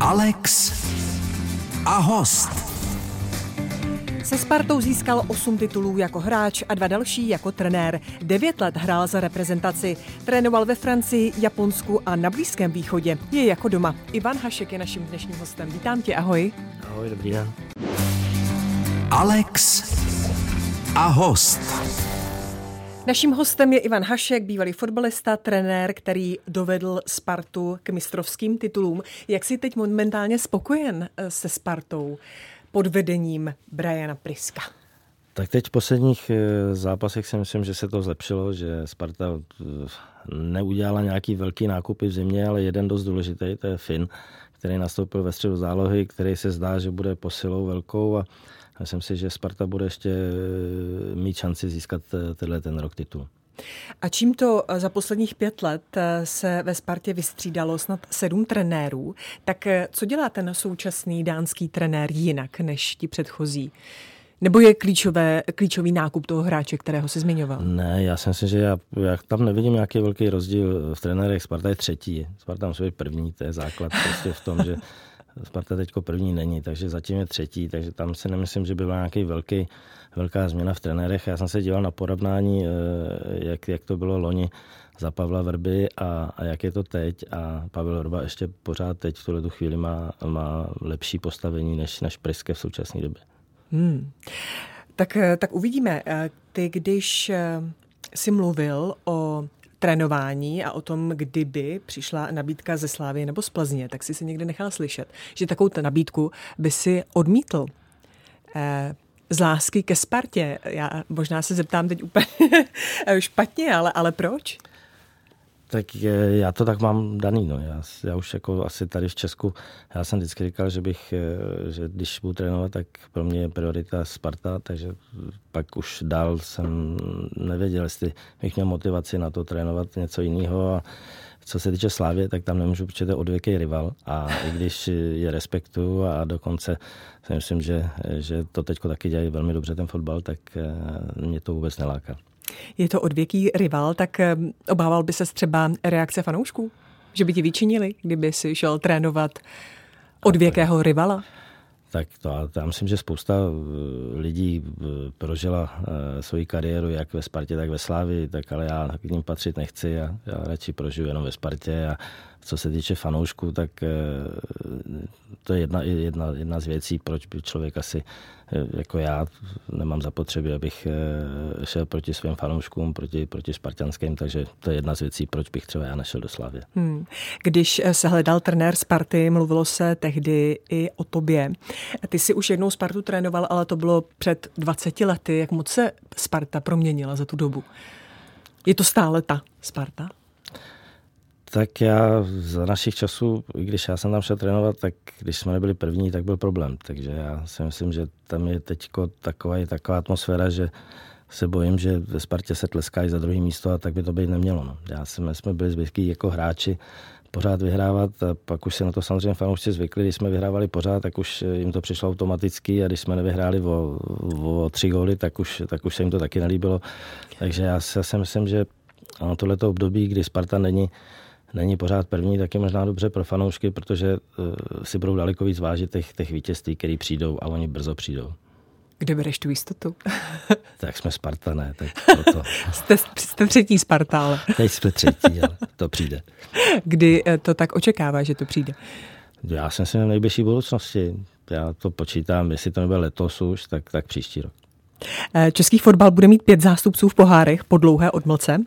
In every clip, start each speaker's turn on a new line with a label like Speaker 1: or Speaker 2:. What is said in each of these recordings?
Speaker 1: Alex a host.
Speaker 2: Se Spartou získal 8 titulů jako hráč a dva další jako trenér. Devět let hrál za reprezentaci. Trénoval ve Francii, Japonsku a na Blízkém východě. Je jako doma. Ivan Hašek je naším dnešním hostem. Vítám tě, ahoj.
Speaker 3: Ahoj, dobrý den.
Speaker 1: Alex a host.
Speaker 2: Naším hostem je Ivan Hašek, bývalý fotbalista, trenér, který dovedl Spartu k mistrovským titulům. Jak jsi teď momentálně spokojen eh, se Spartou pod vedením Briana Priska?
Speaker 3: Tak teď v posledních eh, zápasech si myslím, že se to zlepšilo, že Sparta eh, neudělala nějaký velký nákupy v zimě, ale jeden dost důležitý, to je Finn, který nastoupil ve středu zálohy, který se zdá, že bude posilou velkou a myslím si, že Sparta bude ještě mít šanci získat tenhle ten rok titul.
Speaker 2: A čím to za posledních pět let se ve Spartě vystřídalo snad sedm trenérů, tak co dělá ten současný dánský trenér jinak než ti předchozí? Nebo je klíčové, klíčový nákup toho hráče, kterého se zmiňoval?
Speaker 3: Ne, já si myslím, že já, já tam nevidím nějaký velký rozdíl v trenérech. Sparta je třetí, Sparta musí být první, to je základ prostě v tom, že Sparta teďko první není, takže zatím je třetí, takže tam si nemyslím, že by byla nějaký velký, velká změna v trenérech. Já jsem se díval na porovnání, eh, jak, jak to bylo loni za Pavla Vrby a, a jak je to teď a Pavel Vrba ještě pořád teď v tuhle chvíli má, má lepší postavení než, než Priske v současné době. Hmm.
Speaker 2: Tak, eh, tak uvidíme. Eh, ty, když si mluvil o trénování a o tom, kdyby přišla nabídka ze Slávy nebo z Plzně, tak si se někde nechal slyšet, že takovou nabídku by si odmítl. Eh, z lásky ke Spartě. Já možná se zeptám teď úplně špatně, ale, ale proč?
Speaker 3: Tak já to tak mám daný. No. Já, já už jako asi tady v Česku, já jsem vždycky říkal, že bych, eh, že když budu trénovat, tak pro mě je priorita Sparta, takže pak už dál jsem nevěděl, jestli bych měl motivaci na to trénovat něco jiného a co se týče Slávě, tak tam nemůžu, protože to je odvěký rival a i když je respektu a dokonce si myslím, že, že to teď taky dělají velmi dobře ten fotbal, tak eh, mě to vůbec neláká
Speaker 2: je to odvěký rival, tak eh, obával by se třeba reakce fanoušků? Že by ti vyčinili, kdyby si šel trénovat odvěkého rivala?
Speaker 3: Tak to, já myslím, že spousta eh, lidí eh, prožila svoji kariéru jak ve Spartě, tak ve Slávi, tak ale já k ním patřit nechci. Já, já radši prožiju jenom ve Spartě a co se týče fanoušků, tak to je jedna, jedna, jedna z věcí, proč by člověk asi jako já nemám zapotřebí, abych eh, šel proti svým fanouškům, proti, proti spartanským, takže to je jedna z věcí, proč bych třeba já nešel do Slávy. Hmm.
Speaker 2: Když se hledal trenér Sparty, mluvilo se tehdy i o tobě. Ty jsi už jednou Spartu trénoval, ale to bylo před 20 lety. Jak moc se Sparta proměnila za tu dobu? Je to stále ta Sparta?
Speaker 3: Tak já za našich časů, i když já jsem tam šel trénovat, tak když jsme nebyli první, tak byl problém. Takže já si myslím, že tam je teď taková, taková atmosféra, že se bojím, že ve Spartě se tleskají za druhý místo a tak by to být nemělo. No. Já si, my jsme byli zvyklí jako hráči pořád vyhrávat a pak už se na to samozřejmě fanoušci zvykli. Když jsme vyhrávali pořád, tak už jim to přišlo automaticky a když jsme nevyhráli o, o tři góly, tak už, tak už se jim to taky nelíbilo. Takže já si, já si myslím, že tohleto období, kdy Sparta není není pořád první, tak je možná dobře pro fanoušky, protože uh, si budou daleko víc vážit těch, těch vítězství, které přijdou a oni brzo přijdou.
Speaker 2: Kde bereš tu jistotu?
Speaker 3: tak jsme Sparta, ne? Tak proto.
Speaker 2: jste, jste třetí Sparta, ale...
Speaker 3: Teď jsme třetí, ale to přijde.
Speaker 2: Kdy eh, to tak očekává, že to přijde?
Speaker 3: Já jsem si v nejbližší budoucnosti. Já to počítám, jestli to nebude letos už, tak, tak příští rok.
Speaker 2: Eh, český fotbal bude mít pět zástupců v pohárech po dlouhé odmlce.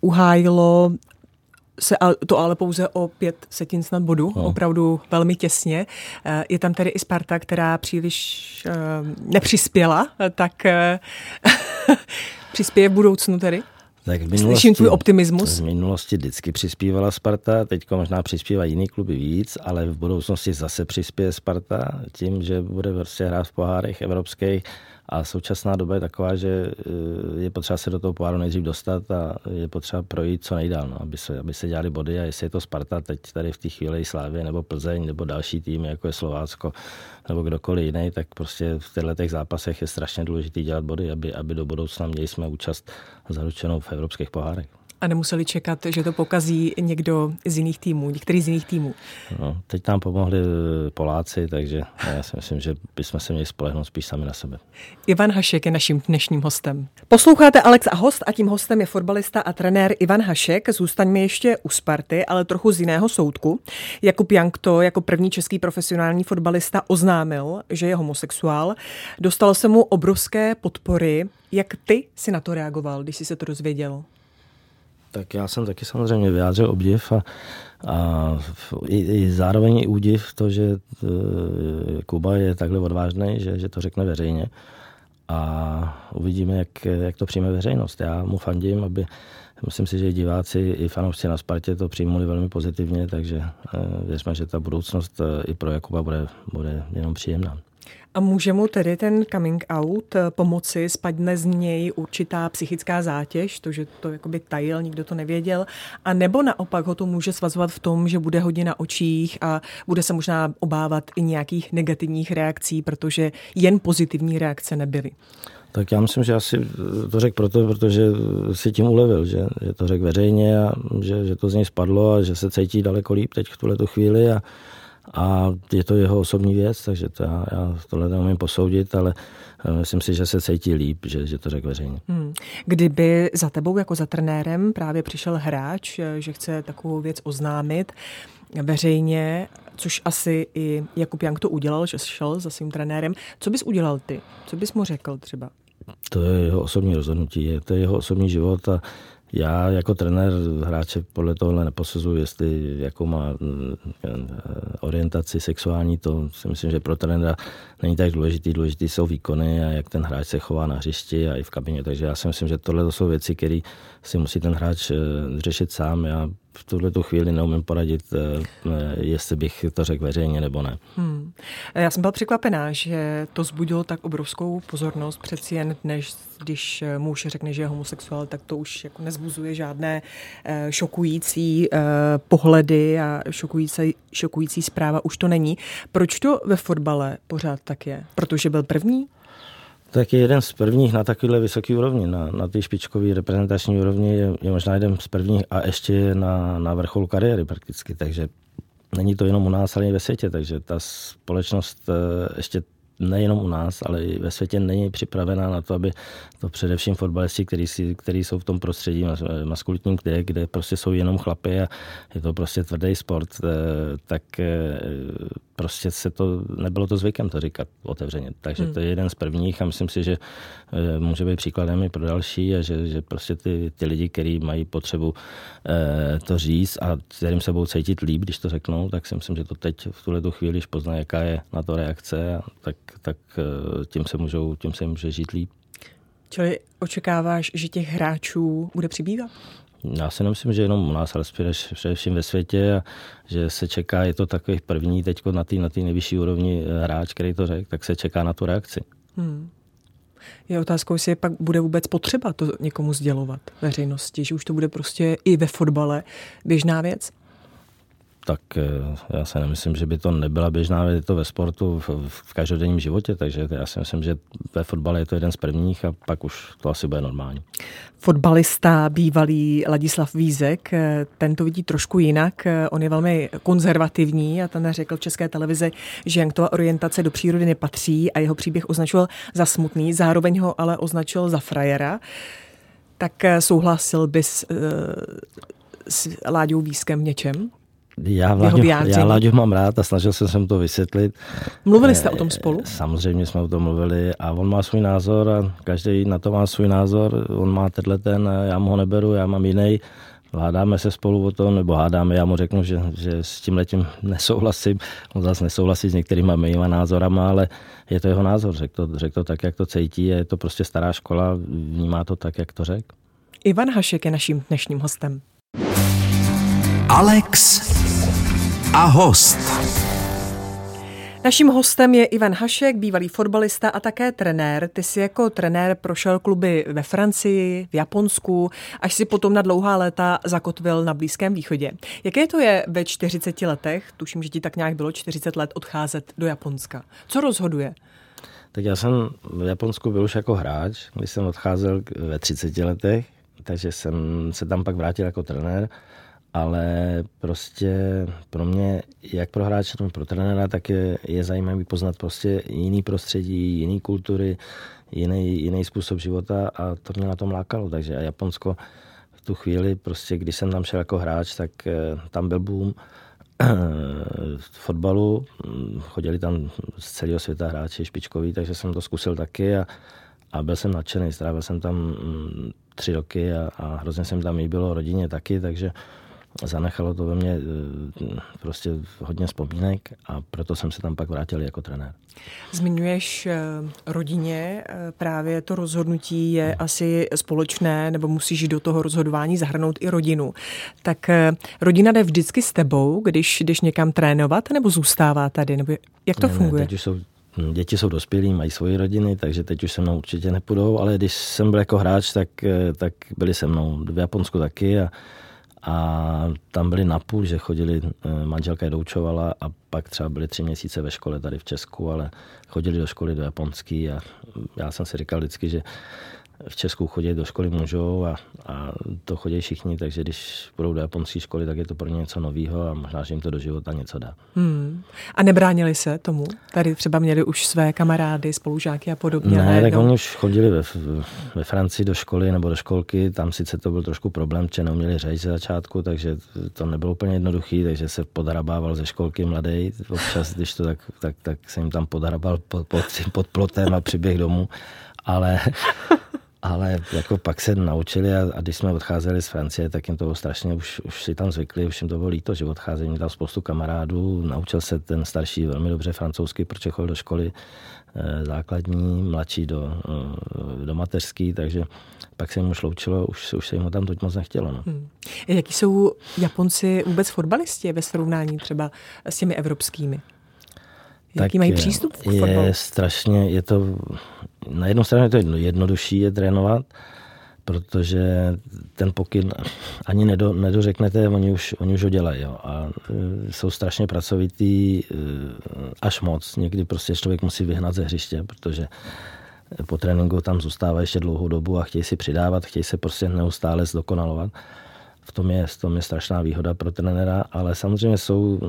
Speaker 2: Uhájilo se to ale pouze o pět setin snad bodu, no. opravdu velmi těsně. Eh, je tam tedy i Sparta, která příliš uh, nepřispěla, tak uh, přispěje v budoucnu tedy? Tak v minulosti, Slyším tvůj optimismus.
Speaker 3: V minulosti vždycky přispívala Sparta, teď možná přispívá jiný kluby víc, ale v budoucnosti zase přispěje Sparta tím, že bude prostě hrát v pohárech evropských a současná doba je taková, že eh, je potřeba se do toho poháru nejdřív dostat a je potřeba projít co nejdál, no, aby, se, aby se dělali body a jestli je to Sparta teď tady v té chvíli Slávě nebo Plzeň nebo další tým, jako je Slovácko nebo kdokoliv jiný, tak prostě v těchto těch zápasech je strašně důležité dělat body, aby, aby do budoucna měli jsme účast zaručenou v evropských pohárech.
Speaker 2: A nemuseli čekat, že to pokazí někdo z jiných týmů, některý z jiných týmů.
Speaker 3: No, teď nám pomohli eh, Poláci, takže já si myslím, že bychom se měli spolehnout spíš sami na sebe.
Speaker 2: Ivan Hašek je naším dnešním hostem. Posloucháte Alex a host a tím hostem je fotbalista a trenér Ivan Hašek. Zůstaňme ještě u Sparty, ale trochu z jiného soudku. Jakub Jankto jako první český profesionální fotbalista oznámil, že je homosexuál. Dostal se mu obrovské podpory. Jak ty si na to reagoval, když jsi se to dozvěděl?
Speaker 3: Tak já jsem taky samozřejmě vyjádřil obdiv a, a i, i zároveň i údiv to, že e, Kuba je takhle odvážný, že, že to řekne veřejně a uvidíme, jak, jak to přijme veřejnost. Já mu fandím, aby myslím si, že diváci, i fanoušci na Spartě to přijmuli velmi pozitivně, takže e, věřme, že ta budoucnost e, i pro Jakuba bude, bude jenom příjemná.
Speaker 2: A může mu tedy ten coming out eh, pomoci, spadne z něj určitá psychická zátěž, to, že to jakoby tajil, nikdo to nevěděl, a nebo naopak ho to může svazovat v tom, že bude hodně na očích a bude se možná obávat i nějakých negativních reakcí, protože jen pozitivní reakce nebyly.
Speaker 3: Tak já myslím, že asi to řekl proto, protože si tím ulevil, že, že to řekl veřejně a že, že to z něj spadlo a že se cítí daleko líp teď v tuhle chvíli a, a je to jeho osobní věc, takže to já, já tohle neumím posoudit, ale eh, myslím si, že se cítí líp, že, že to řekl veřejně. Hmm.
Speaker 2: Kdyby za tebou jako za trenérem právě přišel hráč, eh, že chce takovou věc oznámit veřejně, což asi i Jakub Jank to udělal, že šel za svým trenérem, co bys udělal ty? Co bys mu řekl třeba?
Speaker 3: To je jeho osobní rozhodnutí, to je jeho osobní život a já jako trenér hráče podle tohle neposuzuji, jestli jakou má mm, orientaci sexuální, to si myslím, že pro trenéra není tak důležitý. Důležitý jsou výkony a jak ten hráč se chová na hřišti a i v kabině. Takže já si myslím, že tohle to jsou věci, které si musí ten hráč eh, řešit sám. Já v tuhle tu chvíli neumím poradit, eh, eh, jestli bych to řekl veřejně nebo ne. Hmm.
Speaker 2: Já jsem byla překvapená, že to zbudilo tak obrovskou pozornost. Přeci jen dnes, když muž řekne, že je homosexuál, tak to už jako nezbuzuje žádné šokující pohledy a šokující, šokující zpráva už to není. Proč to ve fotbale pořád tak je? Protože byl první?
Speaker 3: Tak je jeden z prvních na takovéhle vysoké úrovni, na, na té špičkové reprezentační úrovni je, je možná jeden z prvních a ještě na, na vrcholu kariéry prakticky, takže není to jenom u nás, ale i ve světě, takže ta společnost eh, ještě nejenom u nás, ale i ve světě není připravená na to, aby to především fotbalisti, který, si, který jsou v tom prostředí maskulitním, kde, kde prostě jsou jenom chlapy a je to prostě tvrdý sport, eh, tak eh, prostě se to, nebylo to zvykem to říkat otevřeně. Takže hmm. to je jeden z prvních a myslím si, že eh, může být příkladem i pro další a že, že prostě ty, ty lidi, kteří mají potřebu to říct a kterým se budou cítit líp, když to řeknou, tak si myslím, že to teď v tuhle chvíli, když pozná, jaká je na to reakce, tak, tak tím se můžou, tím se může žít líp.
Speaker 2: Čili očekáváš, že těch hráčů bude přibývat?
Speaker 3: Já si nemyslím, že jenom u nás, ale především ve světě a že se čeká, je to takový první teď na té na nejvyšší úrovni eh, hráč, který to řekl, tak se čeká na tu reakci. Hmm.
Speaker 2: Je otázkou, jestli pak bude vůbec potřeba to někomu sdělovat veřejnosti, že už to bude prostě i ve fotbale běžná věc?
Speaker 3: Tak eh, já si nemyslím, že by to nebyla běžná věc, je to ve sportu, v, v každodenním životě, takže já si myslím, že ve fotbale je to jeden z prvních a pak už to asi bude normální.
Speaker 2: Fotbalista, bývalý Ladislav Vízek, eh, ten to vidí trošku jinak. Eh, on je velmi konzervativní a ten řekl v České televizi, že Janktova orientace do přírody nepatří a jeho příběh označil za smutný, zároveň ho ale označil za frajera. Tak souhlasil bys s Láďou Vízkem v něčem?
Speaker 3: Já Láďu, já Láďu mám rád a snažil jsem se mu to vysvětlit.
Speaker 2: Mluvili jste o tom spolu?
Speaker 3: Samozřejmě jsme o tom mluvili a on má svůj názor a každý na to má svůj názor. On má tenhle ten, já mu ho neberu, já mám jiný. Hádáme se spolu o tom, nebo hádáme, já mu řeknu, že, že s tím letím nesouhlasím. On zase nesouhlasí s některýma mýma názorama, ale je to jeho názor. Řekl to, řek to tak, jak to cítí. Je to prostě stará škola, vnímá to tak, jak to řekl.
Speaker 2: Ivan Hašek je naším dnešním hostem.
Speaker 1: Alex a host.
Speaker 2: Naším hostem je Ivan Hašek, bývalý fotbalista a také trenér. Ty jsi jako trenér prošel kluby ve Francii, v Japonsku, až si potom na dlouhá léta zakotvil na Blízkém východě. Jaké to je ve 40 letech, tuším, že ti tak nějak bylo 40 let, odcházet do Japonska? Co rozhoduje?
Speaker 3: Tak já jsem v Japonsku byl už jako hráč, když jsem odcházel ve 30 letech takže jsem se tam pak vrátil jako trenér, ale prostě pro mě, jak pro hráče, tak pro trenéra, tak je, je zajímavý poznat prostě jiný prostředí, jiný kultury, jiný, jiný způsob života a to mě na tom lákalo, takže a Japonsko v tu chvíli, prostě když jsem tam šel jako hráč, tak eh, tam byl boom, v fotbalu, chodili tam z celého světa hráči špičkoví, takže jsem to zkusil taky a, a byl jsem nadšený, strávil jsem tam mm, tři roky a, a hrozně jsem tam bylo rodině taky, takže zanechalo to ve mně eh, prostě hodně vzpomínek a proto jsem se tam pak vrátil jako trenér.
Speaker 2: Zmiňuješ eh, rodině, eh, právě to rozhodnutí je hmm. asi společné, nebo musíš do toho rozhodování zahrnout i rodinu. Tak rodina jde vždycky s tebou, když jdeš někam trénovat, nebo zůstává tady, nebo jak to
Speaker 3: ne,
Speaker 2: funguje?
Speaker 3: Ne, teď už jsou hm, Děti jsou dospělí, mají svoje rodiny, takže teď už se mnou určitě nepůjdou, ale když jsem byl jako hráč, tak, tak byli se mnou v Japonsku taky a a tam byli napůl, že chodili, eh, manželka je doučovala a pak třeba byli tři měsíce ve škole tady v Česku, ale chodili do školy do japonský a já jsem si říkal vždycky, že v Česku chodí do školy můžou a, a to chodí všichni, takže když budou do japonské školy, tak je to pro ně něco nového a možná, že jim to do života něco dá.
Speaker 2: Hmm. A nebránili se tomu? Tady třeba měli už své kamarády, spolužáky a podobně.
Speaker 3: Ne, tak oni už chodili ve, ve Francii do školy nebo do školky, tam sice to byl trošku problém, že neuměli řeč ze začátku, takže to nebylo úplně jednoduchý, takže se podarabával ze školky mladý. Občas, když to tak, tak, tak jsem jim tam podarabal pod, pod, pod plotem a přiběh domů. Ale ale jako pak se naučili a, a když jsme odcházeli z Francie, tak jim to bylo strašně, už, už si tam zvykli, už jim to bylo líto, že odcházeli, měl tam spoustu kamarádů, naučil se ten starší velmi dobře francouzsky, protože chodil do školy eh, základní, mladší do, eh, do mateřský, takže pak se jim už loučilo, už, už se jim tam toť moc nechtělo. No. Hmm.
Speaker 2: Jaký jsou Japonci vůbec fotbalisti ve srovnání třeba s těmi evropskými? Jaký mají přístup k
Speaker 3: fotbalu? Je strašně, je to, na jednu stranu je to jedno, jednodušší je trénovat, protože ten pokyn ani nedo, nedořeknete, oni už, oni už ho dělají. Jo. A e, jsou strašně pracovitý e, až moc. Někdy prostě člověk musí vyhnat ze hřiště, protože po tréninku tam zůstává ještě dlouhou dobu a chtějí si přidávat, chtějí se prostě neustále zdokonalovat. V tom je, v tom je strašná výhoda pro trenéra, ale samozřejmě jsou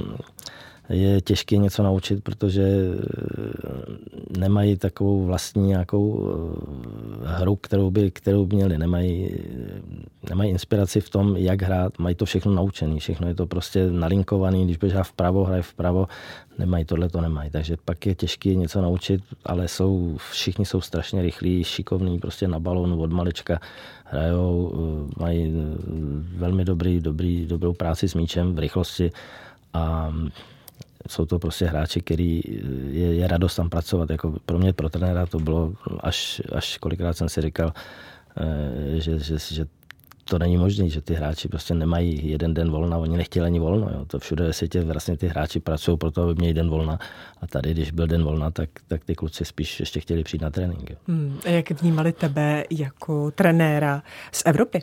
Speaker 3: je těžké něco naučit, protože eh, nemají takovou vlastní nějakou eh, hru, kterou by, kterou by měli. Nemají, nemají inspiraci v tom, jak hrát. Mají to všechno naučené. Všechno je to prostě nalinkované. Když běžá vpravo, hraje vpravo. Nemají tohle, to nemají. Takže pak je těžké něco naučit, ale jsou, všichni jsou strašně rychlí, šikovní, prostě na balónu od malička hrajou, mají velmi dobrý, dobrý, dobrou práci s míčem v rychlosti a jsou to prostě hráči, který je, je radost tam pracovat. Jako pro mě, pro trenéra to bylo až, až kolikrát jsem si říkal, eh, že, že, že to není možné, že ty hráči prostě nemají jeden den volna, oni nechtěli ani volno. Jo. To všude ve světě vlastně ty hráči pracují pro to, aby měli den volna. A tady, když byl den volna, tak, tak ty kluci spíš ještě chtěli přijít na trénink.
Speaker 2: Hmm. A jak vnímali tebe jako trenéra z Evropy?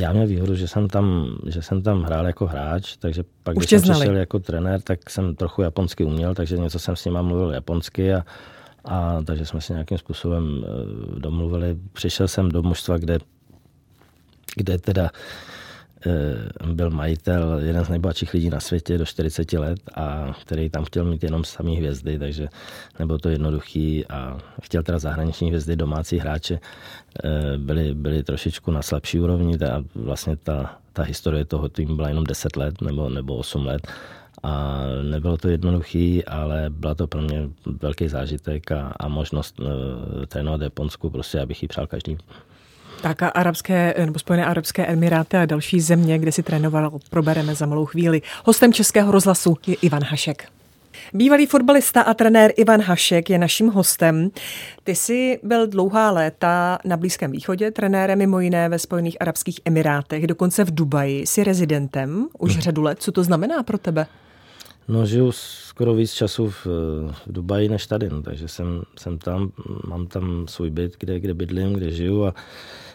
Speaker 3: Já měl výhodu, že jsem tam, že jsem tam hrál jako hráč, takže pak, Už když jsem znali. přišel jako trenér, tak jsem trochu japonsky uměl, takže něco jsem s nima mluvil japonsky a, a takže jsme se nějakým způsobem eh, domluvili. Přišel jsem do mužstva, kde, kde teda Eh, byl majitel, jeden z nejbohatších lidí na světě do 40 let a který tam chtěl mít jenom samý hvězdy, takže nebylo to jednoduchý a chtěl teda zahraniční hvězdy, domácí hráče eh, byli, byli trošičku na slabší úrovni a vlastně ta, ta historie toho týmu byla jenom 10 let nebo, nebo 8 let a nebylo to jednoduchý, ale byla to pro mě velký zážitek a, a možnost uh, trénovat Japonsku, prostě abych ji přál každý.
Speaker 2: Tak a arabské, nebo Spojené arabské emiráty a další země, kde si trénoval, probereme za malou chvíli. Hostem Českého rozhlasu je Ivan Hašek. Bývalý fotbalista a trenér Ivan Hašek je naším hostem. Ty jsi byl dlouhá léta na Blízkém východě, trenérem mimo jiné ve Spojených Arabských Emirátech, dokonce v Dubaji. Jsi rezidentem už hmm. řadu let. Co to znamená pro tebe?
Speaker 3: No, žiju skoro víc času v, v Dubaji než tady, no, takže jsem, jsem tam, mám tam svůj byt, kde, kde bydlím, kde žiju a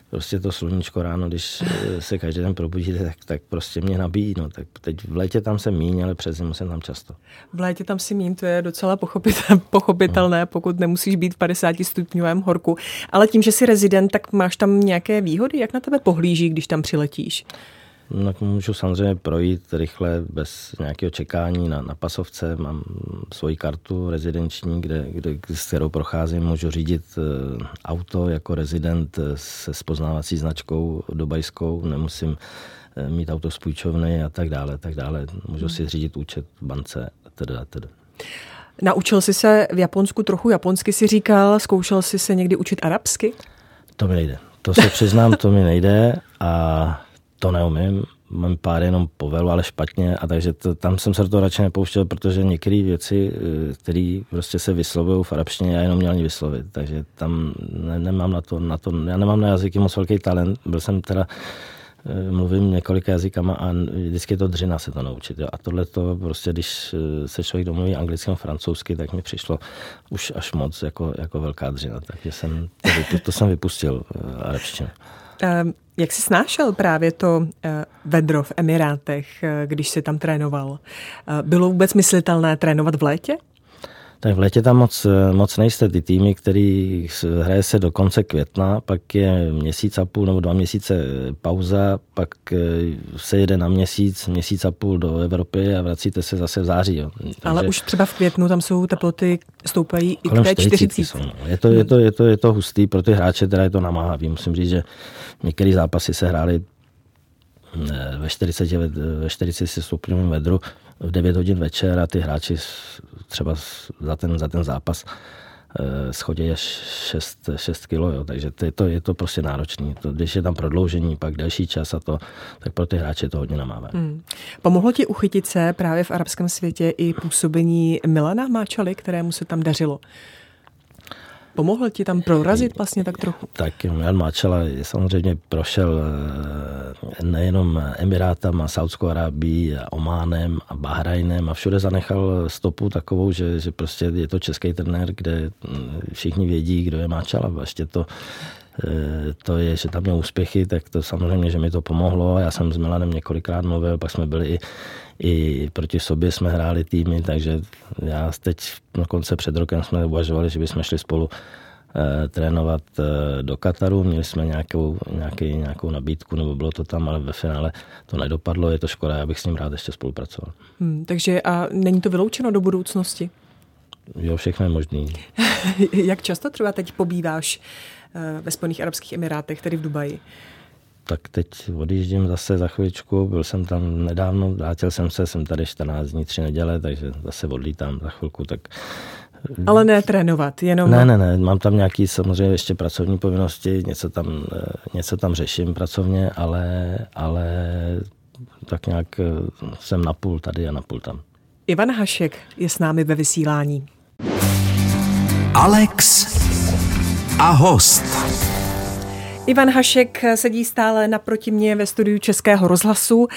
Speaker 3: prostě to sluníčko ráno, když eh, se každý den probudíte, tak, tak prostě mě nabíjí. No. Tak teď v létě tam jsem míň, ale přes zimu jsem tam často.
Speaker 2: V létě tam si míň, to je docela pochopitelné, pokud nemusíš být v 50 stupňovém horku. Ale tím, že jsi rezident, tak máš tam nějaké výhody? Jak na tebe pohlíží, když tam přiletíš?
Speaker 3: No, můžu samozřejmě projít rychle bez nějakého čekání na, na pasovce. Mám svoji kartu rezidenční, kde, kde, s kterou procházím. Můžu řídit uh, auto jako rezident se spoznávací značkou dobajskou. Nemusím uh, mít auto z půjčovny a tak dále, tak dále. Můžu si řídit účet v bance a teda, teda.
Speaker 2: Naučil jsi se v Japonsku trochu japonsky, si říkal, zkoušel jsi se někdy učit arabsky?
Speaker 3: To mi nejde. To se přiznám, to mi nejde a to neumím, mám pár jenom povelu, ale špatně a takže to, tam jsem se do toho radši nepouštěl, protože některé věci, eh, které prostě se vyslovují v arabštině, já jenom měl ani vyslovit, takže tam ne, nemám na to, na to, já nemám na jazyky moc velký talent, byl jsem teda eh, mluvím několika jazykama a vždycky je to dřina se to naučit. Jo. A tohle to prostě, když eh, se člověk domluví anglicky a francouzsky, tak mi přišlo už až moc jako, jako velká dřina. Takže jsem, to, to jsem vypustil arabštinu.
Speaker 2: Ehm, jak jsi snášel právě to eh, vedro v Emirátech, eh, když jsi tam trénoval? Eh, bylo vůbec myslitelné trénovat v létě?
Speaker 3: Tak v létě tam moc, moc nejste. Ty týmy, který hraje se do konce května, pak je měsíc a půl nebo dva měsíce pauza, pak se jede na měsíc, měsíc a půl do Evropy a vracíte se zase v září. Jo.
Speaker 2: Takže Ale už třeba v květnu tam jsou teploty, stoupají i k té 40. Jsou, no.
Speaker 3: je, to, je, to, je, to, je to hustý, pro ty hráče teda je to namáhavý. Musím říct, že některé zápasy se hrály ve 40, ve 40 stupňovém vedru v 9 hodin večer a ty hráči třeba za ten, za ten zápas eh, schodí až 6, 6 kilo, jo. takže to je, to, je to prostě náročný. To, když je tam prodloužení, pak delší čas a to, tak pro ty hráče to hodně namávé. Hmm.
Speaker 2: Pomohlo ti uchytit se právě v arabském světě i působení Milana Máčaly, kterému se tam dařilo? Pomohl ti tam prorazit vlastně tak trochu?
Speaker 3: Tak Jan Máčela samozřejmě prošel eh, nejenom Emirátama, Saudskou Arábií, Ománem a Bahrajnem a všude zanechal stopu takovou, že, že prostě je to český trenér, kde hm, všichni vědí, kdo je Máčela. Vlastně to eh, to je, že tam měl úspěchy, tak to samozřejmě, že mi to pomohlo. Já jsem s Milanem několikrát mluvil, pak jsme byli i i proti sobě jsme hráli týmy, takže já teď na konce před rokem jsme uvažovali, že bychom šli spolu eh, trénovat eh, do Kataru. Měli jsme nějakou, nějaký, nějakou nabídku, nebo bylo to tam, ale ve finále to nedopadlo. Je to škoda, já bych s ním rád ještě spolupracoval.
Speaker 2: Hmm, takže a není to vyloučeno do budoucnosti?
Speaker 3: Jo, všechno je možný.
Speaker 2: Jak často třeba teď pobýváš eh, ve Spojených Arabských Emirátech, tedy v Dubaji?
Speaker 3: Tak teď odjíždím zase za chvíličku, byl jsem tam nedávno, vrátil jsem se, jsem tady 14 dní, 3 neděle, takže zase odlítám za chvilku, tak
Speaker 2: ale ne trénovat, jenom...
Speaker 3: Ne, ne, ne, mám tam nějaký samozřejmě ještě pracovní povinnosti, něco tam, eh, něco tam řeším pracovně, ale, ale tak nějak eh, jsem napůl tady a napůl tam.
Speaker 2: Ivan Hašek je s námi ve vysílání.
Speaker 1: Alex a host.
Speaker 2: Ivan Hašek sedí stále naproti mě ve studiu Českého rozhlasu.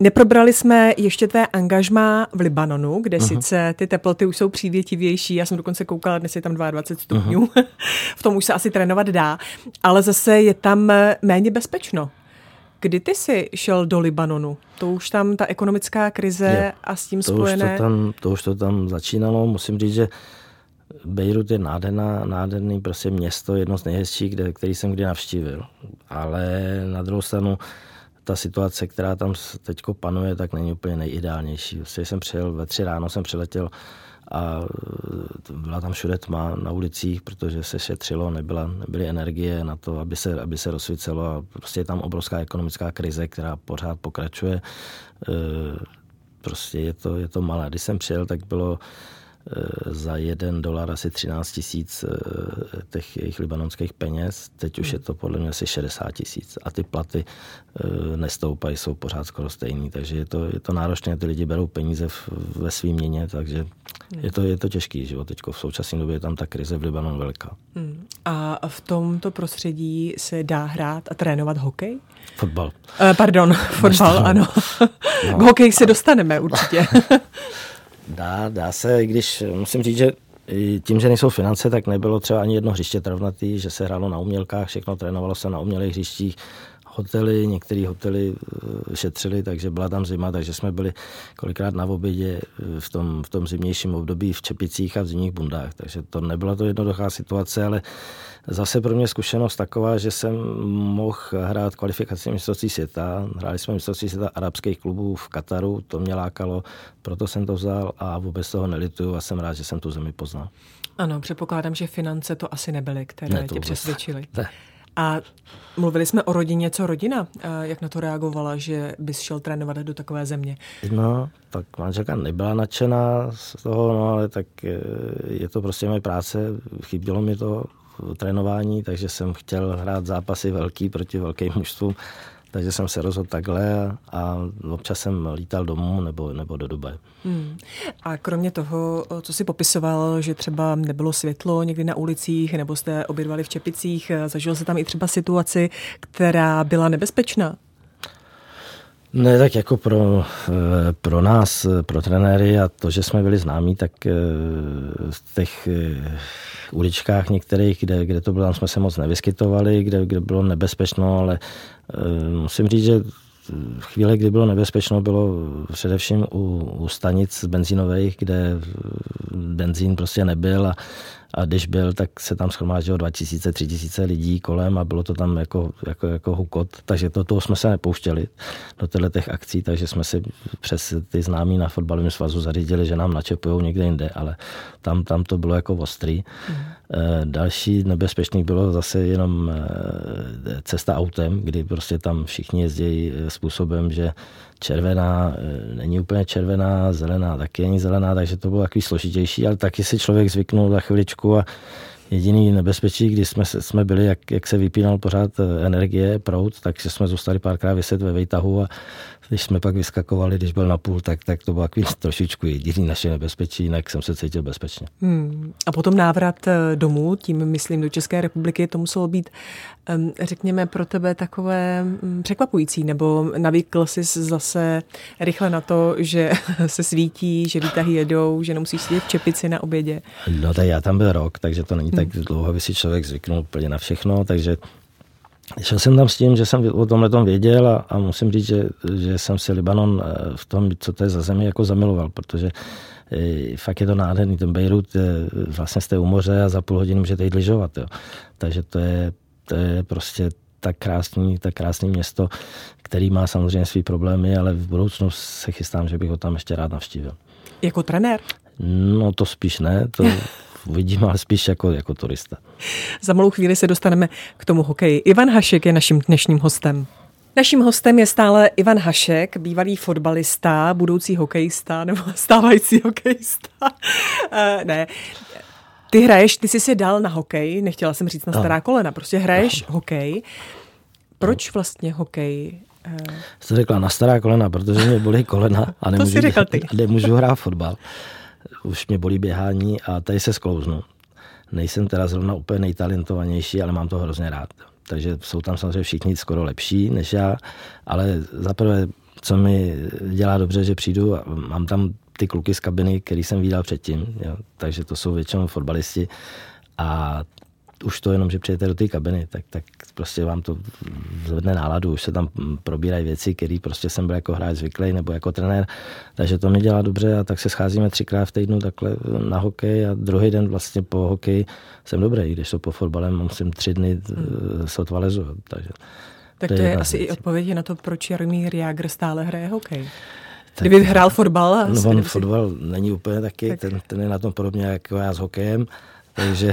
Speaker 2: Neprobrali jsme ještě tvé angažmá v Libanonu, kde uh-huh. sice ty teploty už jsou přívětivější, já jsem dokonce koukala, dnes je tam 22 stupňů, uh-huh. v tom už se asi trénovat dá, ale zase je tam méně bezpečno. Kdy ty jsi šel do Libanonu? To už tam ta ekonomická krize jo, a s tím
Speaker 3: to
Speaker 2: spojené...
Speaker 3: Už to, tam, to už to tam začínalo, musím říct, že Beirut je nádherná, nádherný prostě město, jedno z nejhezčích, kde, který jsem kdy navštívil. Ale na druhou stranu ta situace, která tam teď panuje, tak není úplně nejideálnější. Vlastně jsem přijel ve tři ráno, jsem přiletěl a byla tam všude tma na ulicích, protože se šetřilo, nebyla, nebyly energie na to, aby se, aby se rozsvícelo a prostě je tam obrovská ekonomická krize, která pořád pokračuje. E, prostě je to, je to malé. Když jsem přijel, tak bylo za jeden dolar asi 13 tisíc eh, těch jejich libanonských peněz. Teď už je to podle mě asi 60 tisíc. A ty platy eh, nestoupají, jsou pořád skoro stejný. Takže je to, je to náročné, ty lidi berou peníze v, ve svým měně, takže je to, je to těžký život. Teď v současné době je tam ta krize v Libanonu velká. Hmm.
Speaker 2: A v tomto prostředí se dá hrát a trénovat hokej?
Speaker 3: Fotbal.
Speaker 2: Uh, pardon, fotbal, ano. No. K hokeji se dostaneme určitě.
Speaker 3: dá, dá se, když musím říct, že tím, že nejsou finance, tak nebylo třeba ani jedno hřiště travnatý, že se hrálo na umělkách, všechno trénovalo se na umělých hřištích hotely, některé hotely eh, šetřili, takže byla tam zima, takže jsme byli kolikrát na obědě eh, v tom, v tom zimnějším období v Čepicích a v zimních bundách, takže to nebyla to jednoduchá situace, ale zase pro mě zkušenost taková, že jsem mohl hrát kvalifikaci mistrovství světa. Hráli jsme mistrovství světa arabských klubů v Kataru, to mě lákalo, proto jsem to vzal a vůbec toho nelituju a jsem rád, že jsem tu zemi poznal.
Speaker 2: Ano, předpokládám, že finance to asi nebyly, které ne, tě přesvědčily.
Speaker 3: Ne.
Speaker 2: A mluvili jsme o rodině, co rodina, jak na to reagovala, že bys šel trénovat do takové země?
Speaker 3: No, tak manželka nebyla nadšená z toho, no ale tak eh, je to prostě moje práce, chybělo mi to trénování, takže jsem chtěl hrát zápasy velký proti velkým mužstvům takže jsem se rozhodl takhle a občas jsem lítal domů nebo, nebo do Dubaje. Hmm.
Speaker 2: A kromě toho, co si popisoval, že třeba nebylo světlo někdy na ulicích, nebo jste obědvali v Čepicích, zažil se tam i třeba situaci, která byla nebezpečná?
Speaker 3: Ne, tak jako pro, eh, pro nás, pro trenéry a to, že jsme byli známí, tak eh, v těch eh, uličkách některých, kde, kde to bylo, tam jsme se moc nevyskytovali, kde, kde bylo nebezpečno, ale musím říct, že chvíle, kdy bylo nebezpečno, bylo především u, u stanic benzínových, kde benzín prostě nebyl a, a když byl, tak se tam schromáždilo 2000, 3000 lidí kolem a bylo to tam jako, jako, jako hukot, takže to, toho jsme se nepouštěli do těchto těch akcí, takže jsme si přes ty známí na fotbalovém svazu zařídili, že nám načepují někde jinde, ale tam, tam to bylo jako ostrý. Mm. Další nebezpečný bylo zase jenom eh, cesta autem, kdy prostě tam všichni jezdí eh, způsobem, že červená není úplně červená, zelená taky není zelená, takže to bylo takový složitější, ale taky si člověk zvyknul za chviličku a jediný nebezpečí, když jsme, jsme byli, jak, jak se vypínal pořád energie, proud, takže jsme zůstali párkrát vyset ve vejtahu a když jsme pak vyskakovali, když byl na půl, tak, tak to bylo takový trošičku jediný naše nebezpečí, jinak jsem se cítil bezpečně.
Speaker 2: Hmm. A potom návrat eh, domů, tím myslím do České republiky, to muselo být, řekněme, pro tebe takové mm, překvapující, nebo navykl jsi zase rychle na to, že se svítí, že výtahy jedou, že nemusíš sedět v čepici na obědě?
Speaker 3: No tak já tam byl rok, takže to není hmm. tak dlouho, aby si člověk zvyknul úplně na všechno, takže Šel jsem tam s tím, že jsem o tomhle tom věděl a, a musím říct, že, že jsem si Libanon eh, v tom, co to je za zemi, jako zamiloval, protože e, fakt je to nádherný. Ten Beirut, je, vlastně jste u moře a za půl hodiny můžete jít lyžovat. Jo. Takže to je, to je prostě tak krásný, tak krásný město, který má samozřejmě své problémy, ale v budoucnu se chystám, že bych ho tam ještě rád navštívil.
Speaker 2: Jako trenér?
Speaker 3: No to spíš ne, to uvidím, ale spíš jako, jako turista.
Speaker 2: Za malou chvíli se dostaneme k tomu hokeji. Ivan Hašek je naším dnešním hostem. Naším hostem je stále Ivan Hašek, bývalý fotbalista, budoucí hokejista nebo stávající hokejista. uh, ne, ty hraješ, ty jsi si dal na hokej, nechtěla jsem říct na stará no. kolena, prostě hraješ no. hokej. Proč vlastně hokej?
Speaker 3: Uh... Jsi řekla na stará kolena, protože mě bolí kolena a nemůžu, to
Speaker 2: ty.
Speaker 3: nemůžu hrát fotbal už mě bolí běhání a tady se sklouznu. Nejsem teda zrovna úplně nejtalentovanější, ale mám to hrozně rád. Takže jsou tam samozřejmě všichni skoro lepší než já, ale zaprvé, co mi dělá dobře, že přijdu a mám tam ty kluky z kabiny, který jsem viděl předtím, jo. takže to jsou většinou fotbalisti a už to jenom, že přijete do té kabiny, tak, tak prostě vám to zvedne náladu, už se tam probírají věci, které prostě jsem byl jako hráč zvyklý nebo jako trenér, takže to mi dělá dobře a tak se scházíme třikrát v týdnu takhle na hokej a druhý den vlastně po hokeji jsem dobrý, když to po fotbalem musím tři dny hmm. sotva lezu, takže
Speaker 2: tak to, to je, je asi i odpověď na to, proč Jaromír Jágr stále hraje hokej. Tak, Kdyby hrál fotbal?
Speaker 3: No on fotbal není úplně taky, tak. ten, ten je na tom podobně jako já s hokejem, takže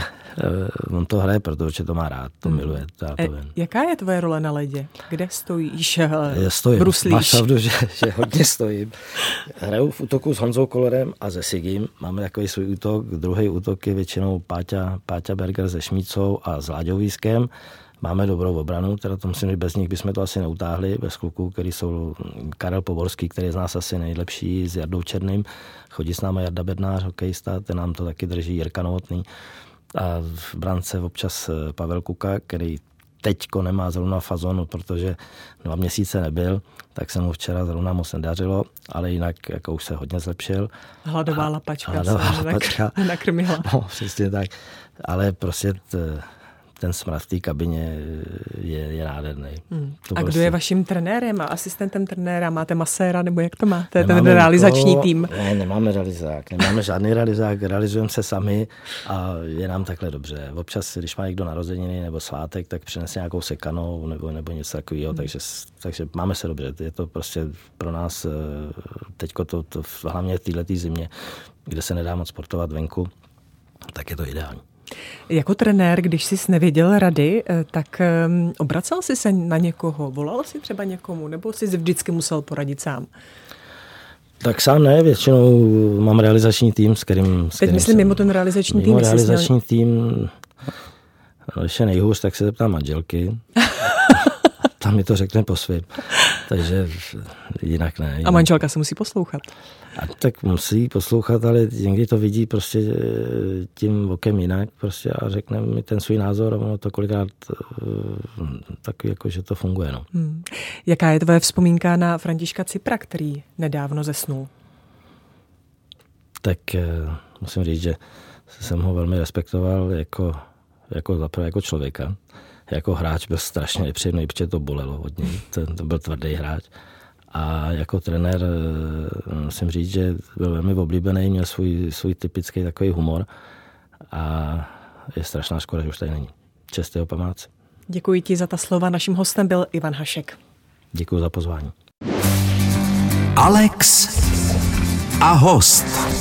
Speaker 3: uh, on to hraje, protože to má rád, to hmm. miluje. To já to
Speaker 2: e, jaká je tvoje role na ledě? Kde stojíš?
Speaker 3: Já stojím. Bruslíš? Máš pravdu, že, že hodně stojím. Hraju v útoku s Honzou Kolerem a ze Sigim. Máme takový svůj útok. Druhý útok je většinou Páťa, Páťa Berger se Šmícou a s Láďou Vískem. Máme dobrou obranu, teda to musím říct, bez nich bychom to asi neutáhli, bez kluků, který jsou Karel Poborský, který je z nás asi nejlepší, s Jardou Černým, chodí s námi Jarda Bednář, hokejista, ten nám to taky drží, Jirka Novotný. a v brance občas Pavel Kuka, který teďko nemá zrovna fazonu, protože dva měsíce nebyl, tak se mu včera zrovna moc nedařilo, ale jinak jako už se hodně zlepšil.
Speaker 2: Hladová lapačka.
Speaker 3: Hladová lapačka.
Speaker 2: Nakrmila.
Speaker 3: No, přesně tak. Ale prostě t, ten smrad v té kabině je, je nádherný. Hmm.
Speaker 2: a kdo prostě... je vaším trenérem a asistentem trenéra? Máte maséra nebo jak to máte? Nemáme ten realizační nikoho, tým?
Speaker 3: Ne, nemáme realizák. Nemáme žádný realizák, realizujeme se sami a je nám takhle dobře. Občas, když má někdo narozeniny nebo svátek, tak přinese nějakou sekanou nebo, nebo něco takového, hmm. takže, takže máme se dobře. Je to prostě pro nás eh, teďko to, to hlavně v této zimě, kde se nedá moc sportovat venku, tak je to ideální.
Speaker 2: Jako trenér, když jsi nevěděl rady, eh, tak ehm, obracel jsi se na někoho? Volal jsi třeba někomu? Nebo jsi vždycky musel poradit sám?
Speaker 3: Tak sám ne, většinou mám realizační tým, s kterým...
Speaker 2: S kterým Teď myslím jsem, mimo ten realizační
Speaker 3: mimo
Speaker 2: tým.
Speaker 3: realizační měl... tým, no, když je nejhůř, tak se zeptám manželky. tam mi to řekne po svým. Takže jinak ne. Jinak.
Speaker 2: A manželka se musí poslouchat.
Speaker 3: A tak musí poslouchat, ale někdy to vidí prostě eh, tím okem jinak prostě a řekne mi ten svůj názor a ono to kolikrát uh, taky jako, že to funguje. No. Hmm.
Speaker 2: Jaká je tvoje vzpomínka na Františka Cipra, který nedávno zesnul?
Speaker 3: Tak uh, musím říct, že jsem ho velmi respektoval jako, jako jako člověka jako hráč byl strašně nepříjemný, protože to bolelo od něj. To, to byl tvrdý hráč. A jako trenér eh, musím říct, že byl velmi oblíbený, měl svůj, svůj typický takový humor a je strašná škoda, že už tady není. Čest jeho památce.
Speaker 2: Děkuji ti za ta slova. Naším hostem byl Ivan Hašek.
Speaker 3: Děkuji za pozvání.
Speaker 1: Alex a host.